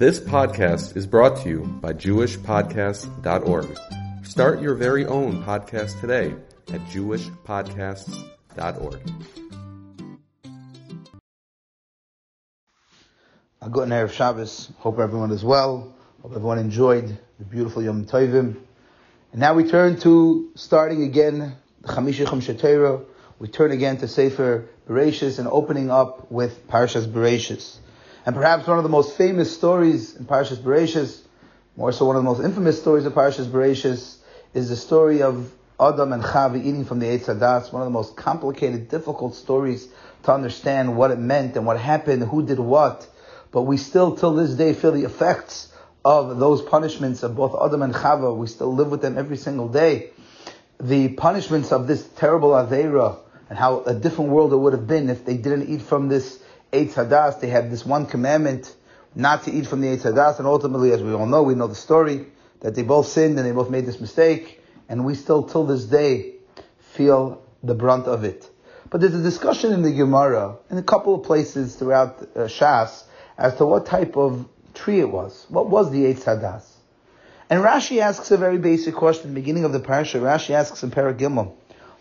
This podcast is brought to you by JewishPodcasts.org. Start your very own podcast today at JewishPodcasts.org. A good Erev Shabbos. Hope everyone is well. Hope everyone enjoyed the beautiful Yom Tovim. And now we turn to starting again the Chamisha Chum We turn again to Sefer Bereshis and opening up with Parshas Bereshis. And perhaps one of the most famous stories in Parshas Bereshis, more so one of the most infamous stories of Parshas Bereshis, is the story of Adam and Chava eating from the Eitz Hadas, one of the most complicated, difficult stories to understand what it meant and what happened, who did what. But we still, till this day, feel the effects of those punishments of both Adam and Chava. We still live with them every single day. The punishments of this terrible Aveira and how a different world it would have been if they didn't eat from this Eitz Hadas, they had this one commandment not to eat from the Eitz Hadas, and ultimately, as we all know, we know the story, that they both sinned and they both made this mistake, and we still, till this day, feel the brunt of it. But there's a discussion in the Gemara, in a couple of places throughout uh, Shas, as to what type of tree it was. What was the Eitz Hadas? And Rashi asks a very basic question, beginning of the parasha. Rashi asks in Perek Gimmel,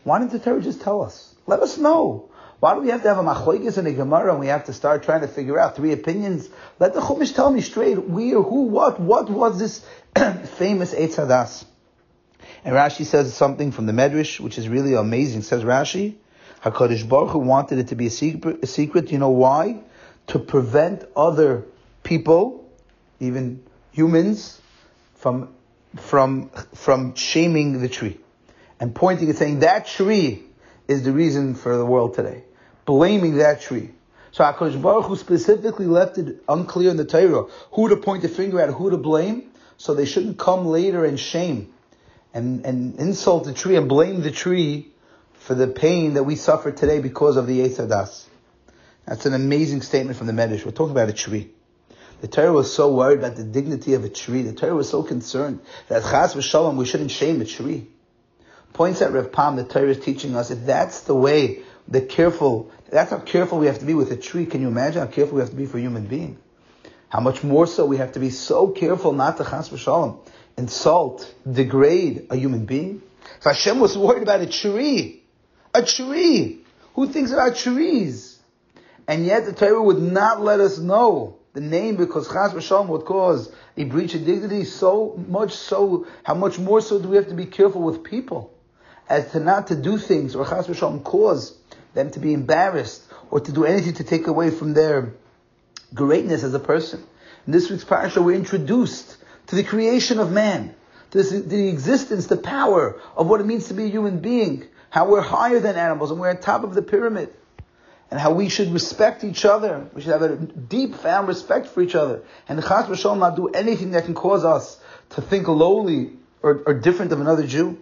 why didn't the Torah just tell us? Let us know. Why do we have to have a machlokes and a gemara and we have to start trying to figure out three opinions? Let the chumash tell me straight where, who, what, what was this famous Eitz Hadas? And Rashi says something from the Medrash, which is really amazing. Says Rashi, Hakadosh Baruch Hu wanted it to be a secret. A secret. You know why? To prevent other people, even humans, from from from shaming the tree and pointing and saying that tree is the reason for the world today blaming that tree. So HaKadosh Baruch Hu specifically left it unclear in the Torah who to point the finger at, who to blame, so they shouldn't come later and shame and, and insult the tree and blame the tree for the pain that we suffer today because of the Hadas. That's an amazing statement from the Medrash. We're talking about a tree. The Torah was so worried about the dignity of a tree. The Torah was so concerned that Chas v'Shalom, we shouldn't shame a tree. Points at Rav Pam, the Torah is teaching us if that's the way the careful, that's how careful we have to be with a tree. Can you imagine how careful we have to be for a human being? How much more so we have to be so careful not to chas v'shalom, insult, degrade a human being. If Hashem was worried about a tree, a tree. Who thinks about trees? And yet the Torah would not let us know the name because chas v'shalom would cause a breach of dignity. So much so, how much more so do we have to be careful with people? As to not to do things or chas v'shalom cause them to be embarrassed or to do anything to take away from their greatness as a person. In this week's parasha, we're introduced to the creation of man, to the existence, the power of what it means to be a human being, how we're higher than animals and we're on top of the pyramid, and how we should respect each other. We should have a deep, found respect for each other, and chas v'shalom not do anything that can cause us to think lowly or, or different of another Jew.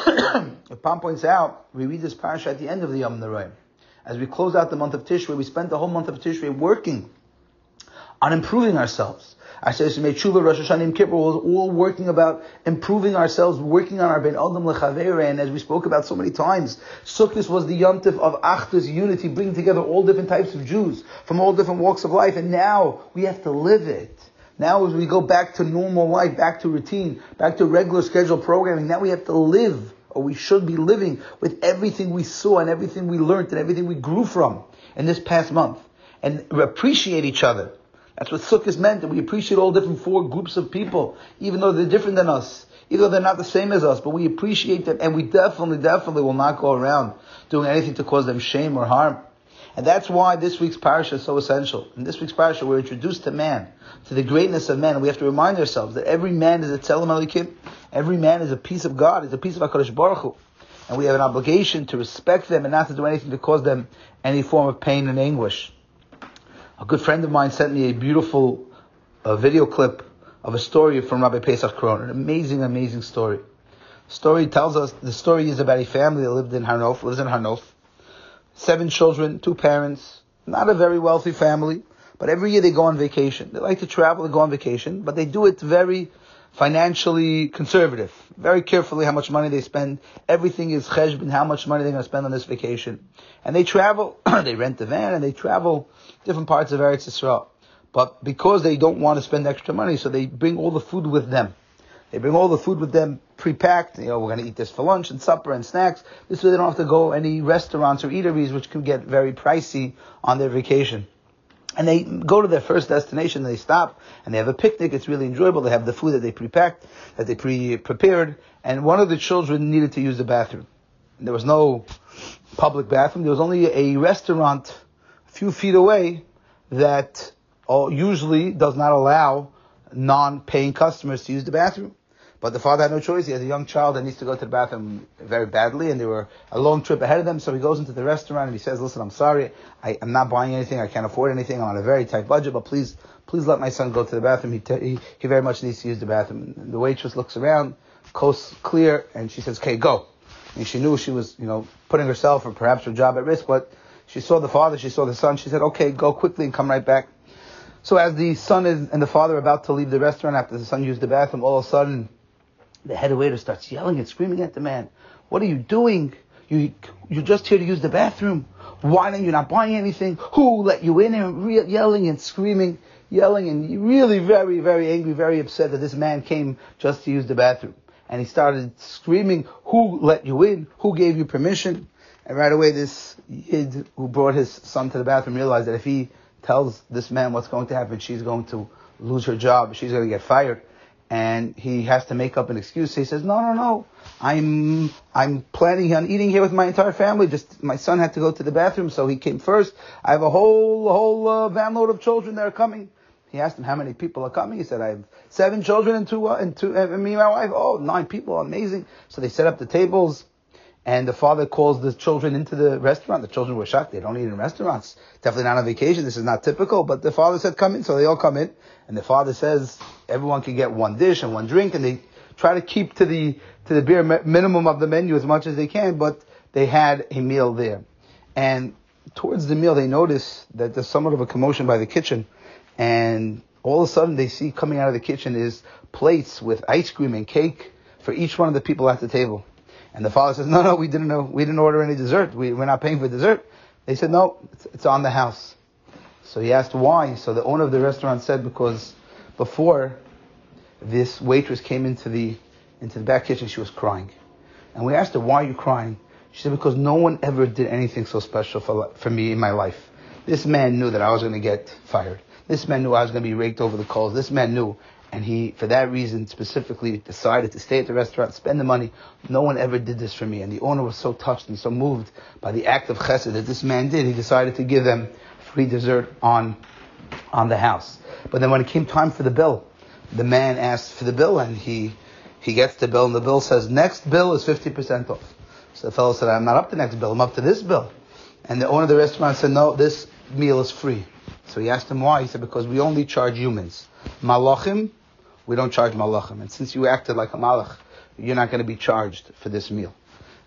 Pam points out, we read this parasha at the end of the Yom Noraim. As we close out the month of Tishrei, we spent the whole month of Tishrei working on improving ourselves. I said, made tshuva, Rosh Hashanah, Kippur, we're all working about improving ourselves, working on our ben adam lechavere, and as we spoke about so many times, Sukkot was the yomtiv of Achdus, unity, bringing together all different types of Jews from all different walks of life, and now we have to live it. Now as we go back to normal life, back to routine, back to regular scheduled programming, now we have to live or we should be living with everything we saw and everything we learned and everything we grew from in this past month and appreciate each other. That's what Sukkot meant, that we appreciate all different four groups of people, even though they're different than us, even though they're not the same as us, but we appreciate them and we definitely, definitely will not go around doing anything to cause them shame or harm. And that's why this week's parasha is so essential. In this week's parasha, we're introduced to man, to the greatness of man, we have to remind ourselves that every man is a tzelem Elokim, every man is a piece of God, is a piece of HaKadosh Baruch Hu. And we have an obligation to respect them and not to do anything to cause them any form of pain and anguish. A good friend of mine sent me a beautiful uh, video clip of a story from Rabbi Pesach Krohn, an amazing, amazing story. Story tells us, the story is about a family that lived in Har Nof, lives in Har Nof, seven children, two parents, not a very wealthy family, but every year they go on vacation. They like to travel and go on vacation, but they do it very financially conservative, very carefully how much money they spend. Everything is cheshbon, how much money they're going to spend on this vacation. And they travel, they rent a van and they travel different parts of Eretz Yisrael. But because they don't want to spend extra money, so they bring all the food with them. They bring all the food with them pre-packed. You know, we're going to eat this for lunch and supper and snacks. This way they don't have to go any restaurants or eateries, which can get very pricey on their vacation. And they go to their first destination, they stop, and they have a picnic. It's really enjoyable. They have the food that they pre-packed, that they pre-prepared, and one of the children needed to use the bathroom. There was no public bathroom. There was only a restaurant a few feet away that uh, usually does not allow non-paying customers to use the bathroom. But the father had no choice. He has a young child that needs to go to the bathroom very badly, and they were a long trip ahead of them. So he goes into the restaurant and he says, "Listen, I'm sorry. I, am not buying anything. I can't afford anything. I'm on a very tight budget. But please, please let my son go to the bathroom. He he, he very much needs to use the bathroom." And the waitress looks around, coast clear, and she says, "Okay, go." And she knew she was, you know, putting herself or perhaps her job at risk, but she saw the father, she saw the son. She said, "Okay, go quickly and come right back." So as the son is, and the father are about to leave the restaurant after the son used the bathroom, all of a sudden the head waiter starts yelling and screaming at the man. What are you doing? You, you're just here to use the bathroom. Why are you not buying anything? Who let you in? And re- yelling and screaming, yelling and really very, very angry, very upset that this man came just to use the bathroom. And he started screaming, who let you in? Who gave you permission? And right away this Yid who brought his son to the bathroom realized that if he tells this man what's going to happen, she's going to lose her job, she's going to get fired and he has to make up an excuse. He says, "No, no, no. I'm I'm planning on eating here with my entire family. Just my son had to go to the bathroom, so he came first. I have a whole whole uh, van load of children that are coming." He asked him how many people are coming. He said, "I have seven children and two uh, and two and me and my wife. Oh, nine people, amazing." So they set up the tables. And the father calls the children into the restaurant. The children were shocked. They don't eat in restaurants. Definitely not on vacation. This is not typical. But the father said, come in. So they all come in. And the father says, everyone can get one dish and one drink. And they try to keep to the, to the bare minimum of the menu as much as they can. But they had a meal there. And towards the meal, they notice that there's somewhat of a commotion by the kitchen. And all of a sudden, they see coming out of the kitchen is plates with ice cream and cake for each one of the people at the table. And the father says, no, no, we didn't know, we didn't order any dessert. We, we're not paying for dessert. They said, no, it's, it's on the house. So he asked why. So the owner of the restaurant said, because before this waitress came into the, into the back kitchen, she was crying. And we asked her, why are you crying? She said, because no one ever did anything so special for, for me in my life. This man knew that I was going to get fired. This man knew I was going to be raked over the coals. This man knew and he, for that reason, specifically decided to stay at the restaurant, spend the money. No one ever did this for me. And the owner was so touched and so moved by the act of chesed that this man did. He decided to give them free dessert on, on the house. But then when it came time for the bill, the man asked for the bill and he, he gets the bill and the bill says, next bill is 50% off. So the fellow said, I'm not up to next bill, I'm up to this bill. And the owner of the restaurant said, no, this meal is free. So he asked him why. He said, because we only charge humans. Malachim we don't charge malachim. And since you acted like a malach, you're not going to be charged for this meal.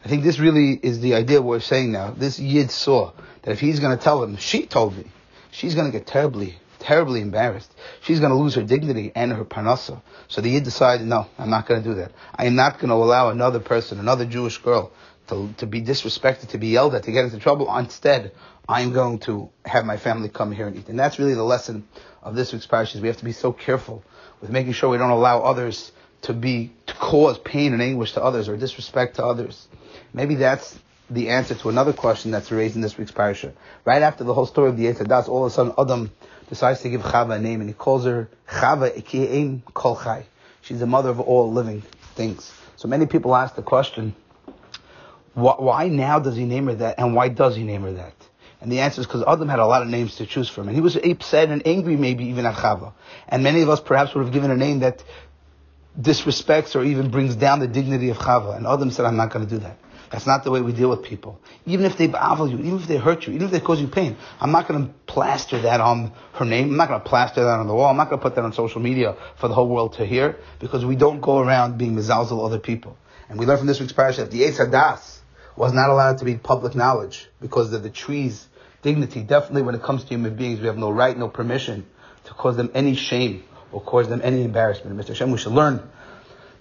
I think this really is the idea we're saying now. This Yid saw that if he's going to tell him, she told me, she's going to get terribly, terribly embarrassed. She's going to lose her dignity and her parnasa. So the Yid decided, no, I'm not going to do that. I am not going to allow another person, another Jewish girl, to, to be disrespected, to be yelled at, to get into trouble. Instead, I'm going to have my family come here and eat. And that's really the lesson of this week's parashah. We have to be so careful with making sure we don't allow others to be, to cause pain and anguish to others or disrespect to others. Maybe that's the answer to another question that's raised in this week's parasha. Right after the whole story of the Eitz Hadas, all of a sudden Adam decides to give Chava a name and he calls her Chava Ikiyim Kol Chai. She's the mother of all living things. So many people ask the question, why now does he name her that and why does he name her that? And the answer is because Adam had a lot of names to choose from. And he was upset and angry maybe even at Chava. And many of us perhaps would have given a name that disrespects or even brings down the dignity of Chava. And Adam said, I'm not going to do that. That's not the way we deal with people. Even if they bavel you, even if they hurt you, even if they cause you pain, I'm not going to plaster that on her name. I'm not going to plaster that on the wall. I'm not going to put that on social media for the whole world to hear because we don't go around being mizalzel other people. And we learn from this week's parasha that the Eitz Hadas was not allowed to be public knowledge because of the trees dignity. Definitely when it comes to human beings, we have no right, no permission to cause them any shame or cause them any embarrassment. Mr. Hashem, we should learn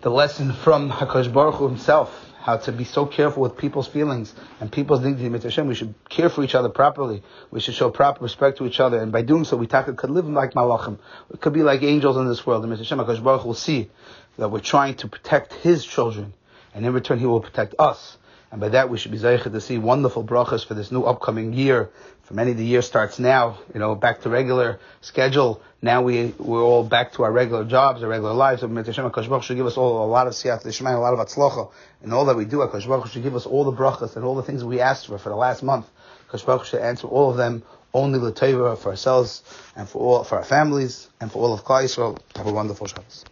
the lesson from HaKadosh Baruch Hu himself, how to be so careful with people's feelings and people's dignity. Mr. Hashem, we should care for each other properly. We should show proper respect to each other, and by doing so, we could live like malachim. We could be like angels in this world. And Hashem, Hakadosh Baruch Hu will see that we're trying to protect His children, and in return, He will protect us. And by that, we should be zeichet to see wonderful brachas for this new upcoming year. For many, the year starts now, you know, back to regular schedule. Now we, we're all back to our regular jobs, our regular lives. So, Hashem, HaKadosh should give us all a lot of siyata d'shmaya, a lot of atzlocha. And all that we do, HaKadosh should give us all the brachas and all the things we asked for for the last month. HaKadosh should answer all of them only l'tova for ourselves and for all, for our families and for all of Klal Yisrael. Have a wonderful Shabbos.